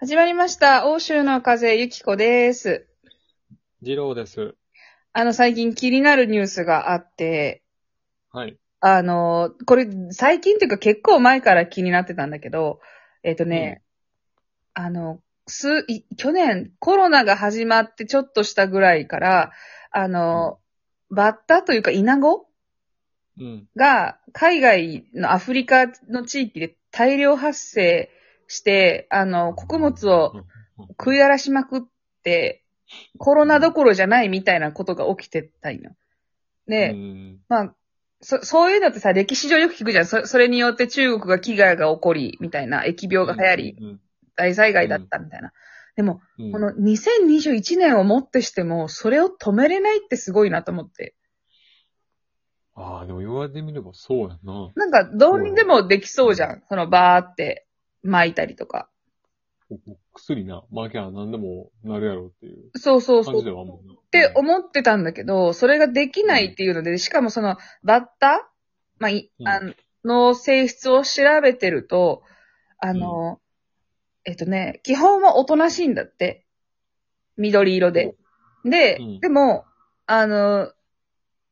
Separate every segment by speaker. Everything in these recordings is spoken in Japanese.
Speaker 1: 始まりました。欧州の風ゆきこです。
Speaker 2: 二郎です。
Speaker 1: あの、最近気になるニュースがあって、
Speaker 2: はい。
Speaker 1: あの、これ、最近っていうか結構前から気になってたんだけど、えっ、とね、あの、す、い去年コロナが始まってちょっとしたぐらいから、あの、バッタというかイナゴ
Speaker 2: うん。
Speaker 1: が海外のアフリカの地域で大量発生して、あの、穀物を食い荒らしまくって、コロナどころじゃないみたいなことが起きてたんよ。で、
Speaker 2: うん
Speaker 1: まあ、そ、そういうのってさ、歴史上よく聞くじゃん。そそれによって中国が危害が起こり、みたいな、疫病が流行り、
Speaker 2: うん
Speaker 1: 大災害だったみたいな。でも、
Speaker 2: うん
Speaker 1: この2021年をもってしても、それを止めれないってすごいなと思って。
Speaker 2: ああ、でも言われてみればそうやな。
Speaker 1: なんか、どうにでもできそうじゃん。その、バーって巻いたりとか。
Speaker 2: お薬な、負けは何でもなるやろうっていう
Speaker 1: そうそうそう
Speaker 2: 感じ。ではもんな。
Speaker 1: って思ってたんだけど、それができないっていうので、しかもその、バッタまあ、い
Speaker 2: うん
Speaker 1: あの性質を調べてると、あの、えっとね、基本はおとなしいんだって。緑色で。で、
Speaker 2: うん
Speaker 1: でも、あの、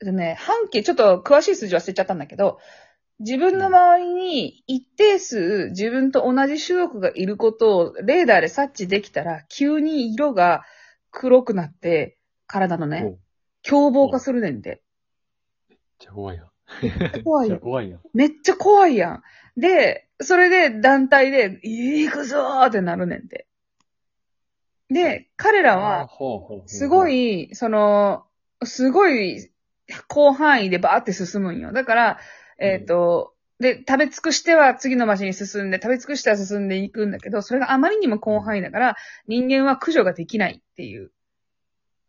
Speaker 1: えっとね、半径、ちょっと詳しい数字忘れちゃったんだけど、自分の周りに一定数自分と同じ種族がいることをレーダーで察知できたら、急に色が黒くなって、体のね、凶暴化するねんで。
Speaker 2: ちゃ怖いやん。
Speaker 1: 怖いよ
Speaker 2: めっちゃ。怖いやん。
Speaker 1: めっちゃ怖いやん。で、それで団体で、行くぞーってなるねんで。で、彼らは、すご、い、その、すごい広範囲でバーって進むんよ。だから、えっ、と、で、食べ尽くしては次の場所に進んで、食べ尽くしては進んでいくんだけど、それがあまりにも広範囲だから、人間は駆除ができないっていう。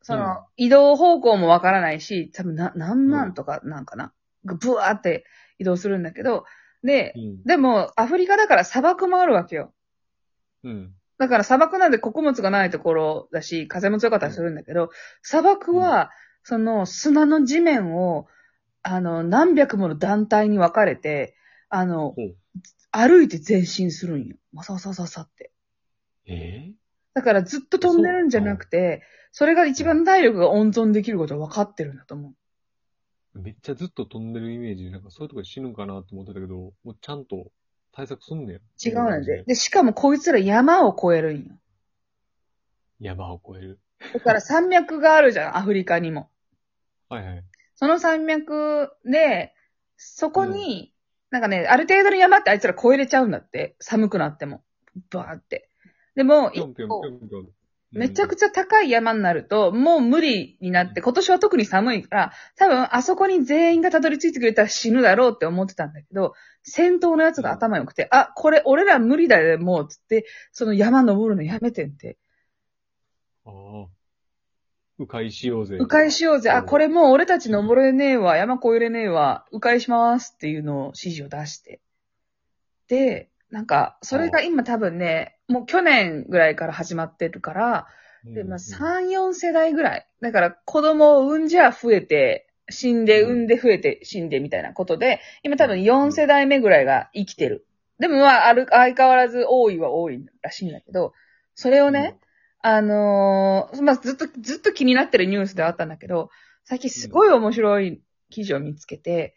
Speaker 1: その、
Speaker 2: うん
Speaker 1: 移動方向もわからないし、多分な、何万とかなんかな。ブワーって移動するんだけど、で
Speaker 2: う、ん。
Speaker 1: でも、アフリカだから砂漠もあるわけよ。
Speaker 2: うん。
Speaker 1: だから砂漠なんで穀物がないところだし、風も強かったりするんだけど、砂漠は、その砂の地面を、あの、何百もの団体に分かれて、あの、
Speaker 2: ほう。
Speaker 1: 歩いて前進するんよ。わさわさわさわさって。
Speaker 2: え
Speaker 1: だからずっと飛んでるんじゃなくて、それが一番体力が温存できることは分かってるんだと思う。
Speaker 2: ー、めっちゃずっと飛んでるイメージで、なんかそういうとこで死ぬんかなと思ってたけど、もうちゃんと対策すんねん。
Speaker 1: 違うねんで。で、しかもこいつら山を越えるんよ。
Speaker 2: 山を越える。
Speaker 1: だから山脈があるじゃん、アフリカにも。
Speaker 2: はいはい。
Speaker 1: その山脈で、そこに、なんかね、ある程度の山ってあいつら越えれちゃうんだって。寒くなっても。バーって。でも、
Speaker 2: ぴょんぴょんぴょんぴょん。
Speaker 1: めちゃく
Speaker 2: ち
Speaker 1: ちゃ高い山になると、もう無理になって、今年は特に寒いから、多分あそこに全員がたどり着いてくれたら死ぬだろうって思ってたんだけど、先頭のやつが頭良くて、あ、これ俺ら無理だよ、もう、つって、その山登るのやめてんって。
Speaker 2: ゃ。ああ。迂回しようぜ。
Speaker 1: 迂回しようぜ。あ、これもう俺たち登れねえわ。山越えれねえわ。迂回しますっていうのを指示を出して。で、なんか、それが今多分ね、もう去年ぐらいから始まってるから、
Speaker 2: うん、
Speaker 1: で、まあ、
Speaker 2: うん
Speaker 1: 3、4世代ぐらい。だから、子供を産んじゃ増えて、死んで、
Speaker 2: うん
Speaker 1: 産んで増えて、死んでみたいなことで、今多分4世代目ぐらいが生きてる。でもまあ、ある、相変わらず多いは多いらしいんだけど、それをね、あのーまあ、ずっと、ずっと気になってるニュースではあったんだけど、最近すごい面白い記事を見つけて、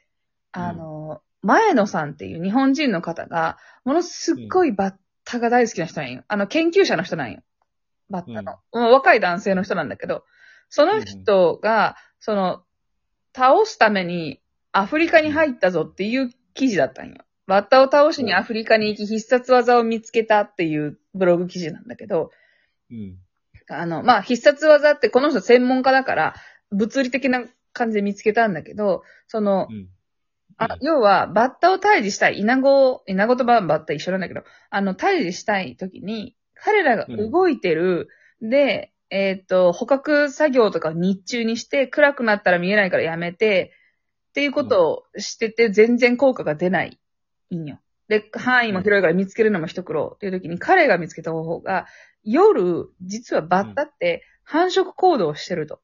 Speaker 2: うん
Speaker 1: あのー前野さんっていう日本人の方が、ものすっごいバッタが大好きな人なんよ。あの、研究者の人なんよ。バッタの。もう若い男性の人なんだけど、その人が、その、倒すためにアフリカに入ったぞっていう記事だったんよ。バッタを倒しにアフリカに行き必殺技を見つけたっていうブログ記事なんだけど、
Speaker 2: うん。
Speaker 1: あの、まあ、必殺技ってこの人専門家だから、物理的な感じで見つけたんだけど、その、
Speaker 2: うん。
Speaker 1: あ、要は、バッタを退治したい。イナゴ、イナゴとバッタ一緒なんだけど、あの、退治したい時に、彼らが動いてる、で、えっ、と、捕獲作業とかを日中にして、暗くなったら見えないからやめて、っていうことをしてて、全然効果が出ない。いいんよ。で、範囲も広いから見つけるのも一苦労っていう時に、彼が見つけた方法が、夜、実はバッタって繁殖行動をしてると。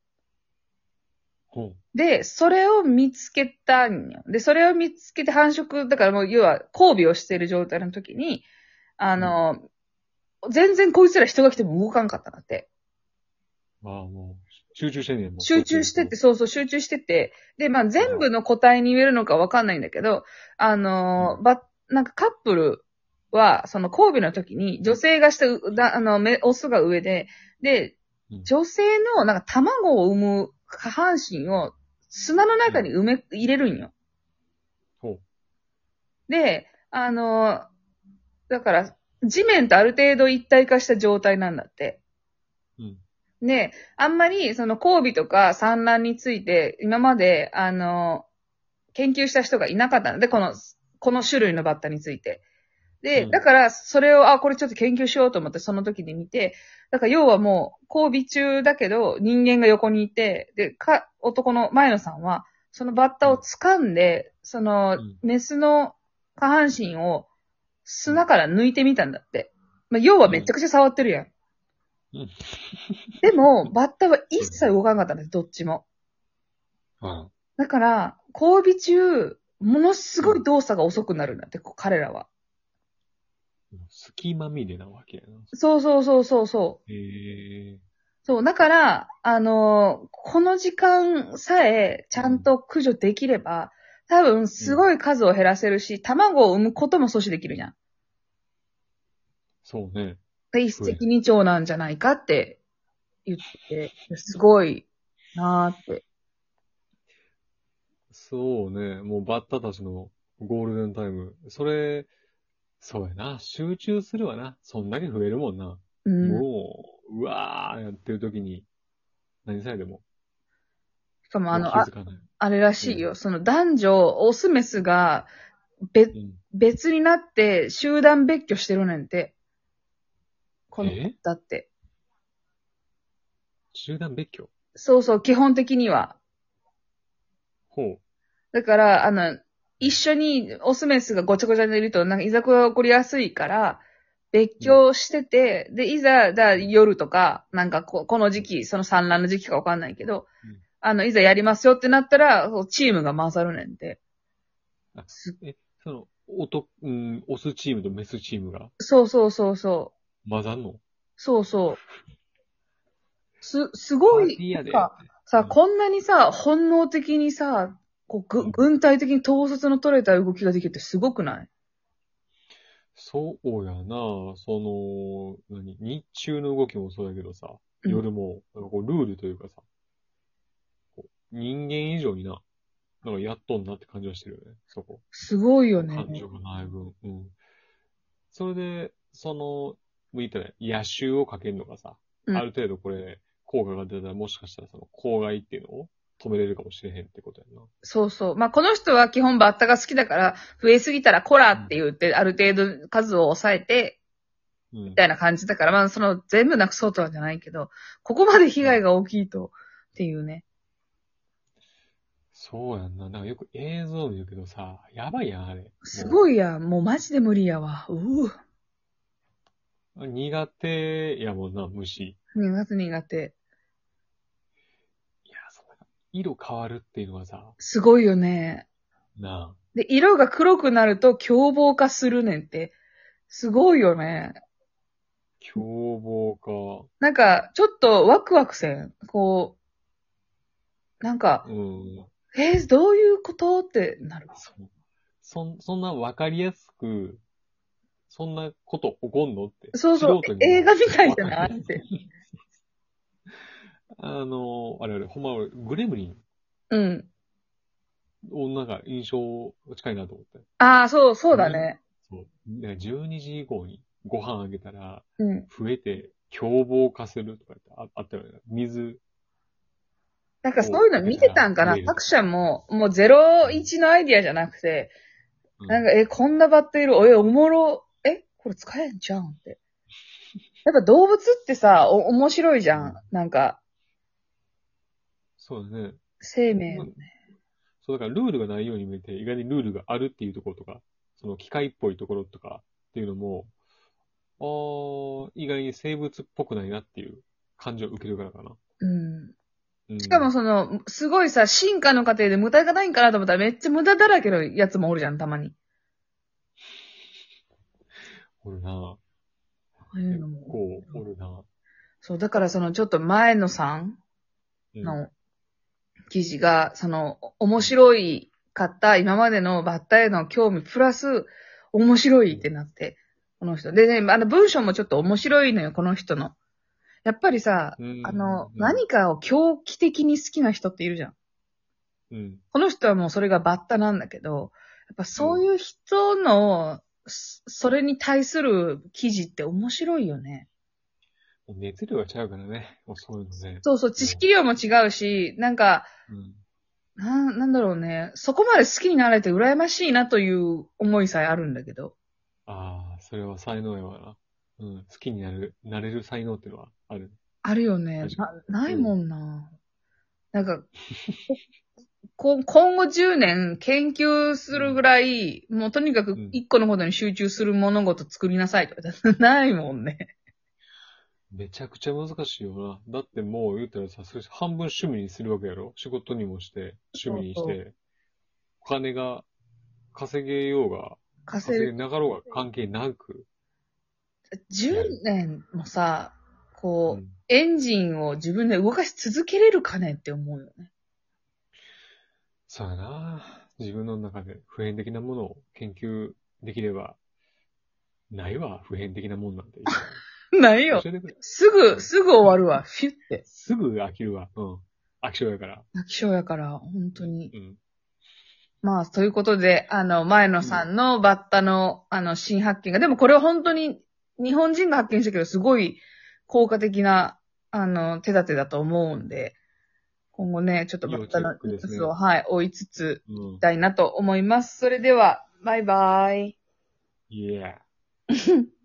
Speaker 2: ほ
Speaker 1: で、それを見つけたんよ。で、それを見つけて繁殖、だからもう要は交尾をしている状態の時に、あの、全然こいつら人が来ても動かんかったんだって。
Speaker 2: ああ、もう、集中してんねん、もう。
Speaker 1: 集中してて、そうそう、集中してて。で、まあ、全部の個体に言えるのかわかんないんだけど、あのーば、なんかカップルは、その交尾の時に、女性が下、うだあの、めオスが上で、で
Speaker 2: うん、
Speaker 1: 女性の、なんか卵を産む下半身を砂の中に埋め、入れるんよ。
Speaker 2: ほう。
Speaker 1: で、あのーだから、地面とある程度一体化した状態なんだって。
Speaker 2: うん。
Speaker 1: で、あんまり、その交尾とか産卵について、今まで、あの、研究した人がいなかったので、この、この種類のバッタについて。で、
Speaker 2: うん
Speaker 1: だから、それを、あ、これちょっと研究しようと思って、その時に見て、だから要はもう、交尾中だけど、人間が横にいて、で、か、男の前野さんは、そのバッタを掴んで、その
Speaker 2: うん、
Speaker 1: メスの下半身を砂から抜いてみたんだって。まあ、要はめちゃくちゃ触ってるやん。
Speaker 2: うん
Speaker 1: でも、バッタは一切動かなかったんです、どっちも。
Speaker 2: あ
Speaker 1: だから、交尾中、ものすごい動作が遅くなるんだって、こう彼らは。
Speaker 2: あ、隙間みれなわけやな。
Speaker 1: そうそうそうそうそう。
Speaker 2: へえ。
Speaker 1: そう、だから、あのーこの時間さえちゃんと駆除できれば、多分すごい数を減らせるし、卵を産むことも阻止できるじゃん。
Speaker 2: そうね。
Speaker 1: で一石二鳥なんじゃないかって言ってて、すごいなーって。
Speaker 2: そうね。もうバッタたちのゴールデンタイム。それ、そうやな。集中するわな。そんだけ増えるもんな。
Speaker 1: うん。
Speaker 2: もう、うわーやってる時に、何さえでも。
Speaker 1: しかもあの、あ。あれらしいよ。その男女、オスメスが別
Speaker 2: うん。
Speaker 1: 別になって集団別居してるねんて。この
Speaker 2: え、
Speaker 1: だって。
Speaker 2: 集団別居？
Speaker 1: そうそう、基本的には。
Speaker 2: ほう。
Speaker 1: だから、あの、一緒にオスメスがごちゃごちゃでいると、なんかいざこが起こりやすいから、別居してて、で、いざ、だ夜とか、なんかここの時期、その産卵の時期かわかんないけど、
Speaker 2: うん
Speaker 1: あの、いざやりますよってなったら、チームが回さるねんて。
Speaker 2: あ
Speaker 1: す
Speaker 2: え、その、おと、うん、オスチームとメスチームが？
Speaker 1: そうそうそうそう。
Speaker 2: 混ざんの？
Speaker 1: そうそう。す、すごい。ささ、
Speaker 2: うん
Speaker 1: こんなにさ、本能的にさ、こう、ぐ、
Speaker 2: うん
Speaker 1: 軍隊的に統率の取れた動きができるってすごくない？
Speaker 2: そうやなその、何？日中の動きもそうだけどさ、
Speaker 1: うん
Speaker 2: 夜も、なんかこう、ルールというかさ、こう人間以上にな、なんかやっとんなって感じはしてるよね、そこ。
Speaker 1: すごいよね。
Speaker 2: 感情がない分。うん。それで、その、言ったら、野臭をかけるのがさ、
Speaker 1: うん
Speaker 2: ある程度これ、効果が出たら、もしかしたらその、公害っていうのを止めれるかもしれへんってことやな。
Speaker 1: そうそう。まあ、この人は基本バッタが好きだから、増えすぎたらコラって言って、ある程度数を抑えて、
Speaker 2: うん
Speaker 1: み。たいな感じだから、まあ、その、全部なくそうとはじゃないけど、ここまで被害が大きいと、っていうね。
Speaker 2: そうやんな。なんかよく映像見るけどさ、やばいやん、あれ。
Speaker 1: す
Speaker 2: い。
Speaker 1: ごいやん。もうマジで無理やわ。うぅ。
Speaker 2: 苦手やもんな、虫。
Speaker 1: 苦手苦手。
Speaker 2: 色変わるっていうのはさ、
Speaker 1: すごいよね。
Speaker 2: なあ。
Speaker 1: で、色が黒くなると凶暴化するねんって。すごいよね。
Speaker 2: 凶暴か。
Speaker 1: なんか、ちょっとワクワクせん。こう、なんか、
Speaker 2: うん。
Speaker 1: えーどういうことってなる。
Speaker 2: そう。そん、そんなわかりやすく、そんなこと起こんのって。
Speaker 1: そうそう
Speaker 2: 素人。にも
Speaker 1: 映画みたいじゃないって。
Speaker 2: あの、あれあれ、ほんま俺、グレムリン
Speaker 1: うん。
Speaker 2: をなんか印象近いなと思って。
Speaker 1: ああ、そう、そうだね。
Speaker 2: そう。だから12時以降にご飯あげたら、
Speaker 1: うん。
Speaker 2: 増えて凶暴化するとかってああったよね。水。
Speaker 1: なんかそういうの見てたんかな？
Speaker 2: 見える
Speaker 1: 作者も、もう01のアイディアじゃなくて、
Speaker 2: う
Speaker 1: なんか、え、こんなバッテリー、え、おもろ、え、これ使えんじゃんって。やっぱ動物ってさ、お、面白いじゃん。なんか、
Speaker 2: そうだね。
Speaker 1: 生命よね。
Speaker 2: そう、だからルールがないように見えて、意外にルールがあるっていうところとか、その機械っぽいところとかっていうのも、あー、意外に生物っぽくないなっていう感じを受けるからかな。
Speaker 1: うん。
Speaker 2: うん、
Speaker 1: しかもその、すごいさ、進化の過程で無駄がないんかなと思ったらめっちゃ無駄だらけのやつもおるじゃん、たまに。
Speaker 2: おるな
Speaker 1: ああいうのも。
Speaker 2: こう、おるな。
Speaker 1: そう、だからそのちょっと前野さんの記事が、その、面白いかった今までのバッタへの興味プラス、面白いってなって、この人。でね、あの文章もちょっと面白いのよ、この人の。やっぱりさ、
Speaker 2: うん
Speaker 1: あの、
Speaker 2: うん
Speaker 1: 何かを狂気的に好きな人っているじゃん。
Speaker 2: うん。
Speaker 1: この人はもうそれがバッタなんだけど、やっぱそういう人の、そそれに対する記事って面白いよね。
Speaker 2: 熱量がちゃうからね。もうそういうのね。
Speaker 1: そうそう、知識量も違うし、なんか、
Speaker 2: うん。
Speaker 1: な、なんだろうね。そこまで好きになられて羨ましいなという思いさえあるんだけど。
Speaker 2: ああ、それは才能やわな。うん。好きになる、なれる才能っていうのはある。
Speaker 1: あるよね。な、ないもんな。なんか、こ今後10年研究するぐらい、もうとにかく
Speaker 2: うん
Speaker 1: 一個のことに集中する物事作りなさいとか、ないもんね。
Speaker 2: めちゃくちゃ難しいよな。だってもう言ったらさ、それ半分趣味にするわけやろ仕事にもして、趣味にして、お金が稼げようが、稼げなかろうが関係なく。
Speaker 1: 10年もさ、こう、
Speaker 2: うん
Speaker 1: エンジンを自分で動かし続けれるかねって思うよね。
Speaker 2: そうやな。自分の中で普遍的なものを研究できれば、ないわ、普遍的なもんなんて。
Speaker 1: ないよ
Speaker 2: 教。えてくれ。
Speaker 1: すぐ、すぐ終わるわ。フィュって。
Speaker 2: すぐ飽きるわ。うん。飽き性やから。
Speaker 1: 泣き性やから、本当に。
Speaker 2: うん。
Speaker 1: まあ、ということで、あの、前野さんのバッタの、あの、新発見が、でもこれは本当に日本人が発見したけど、すごい効果的な、あの、手立てだと思うんで、今後ね、ちょっとバッタの
Speaker 2: 要チェックですね
Speaker 1: を、はい、追いつつ、
Speaker 2: うん
Speaker 1: いき。たいなと思います。それでは、バイバイ。
Speaker 2: いや。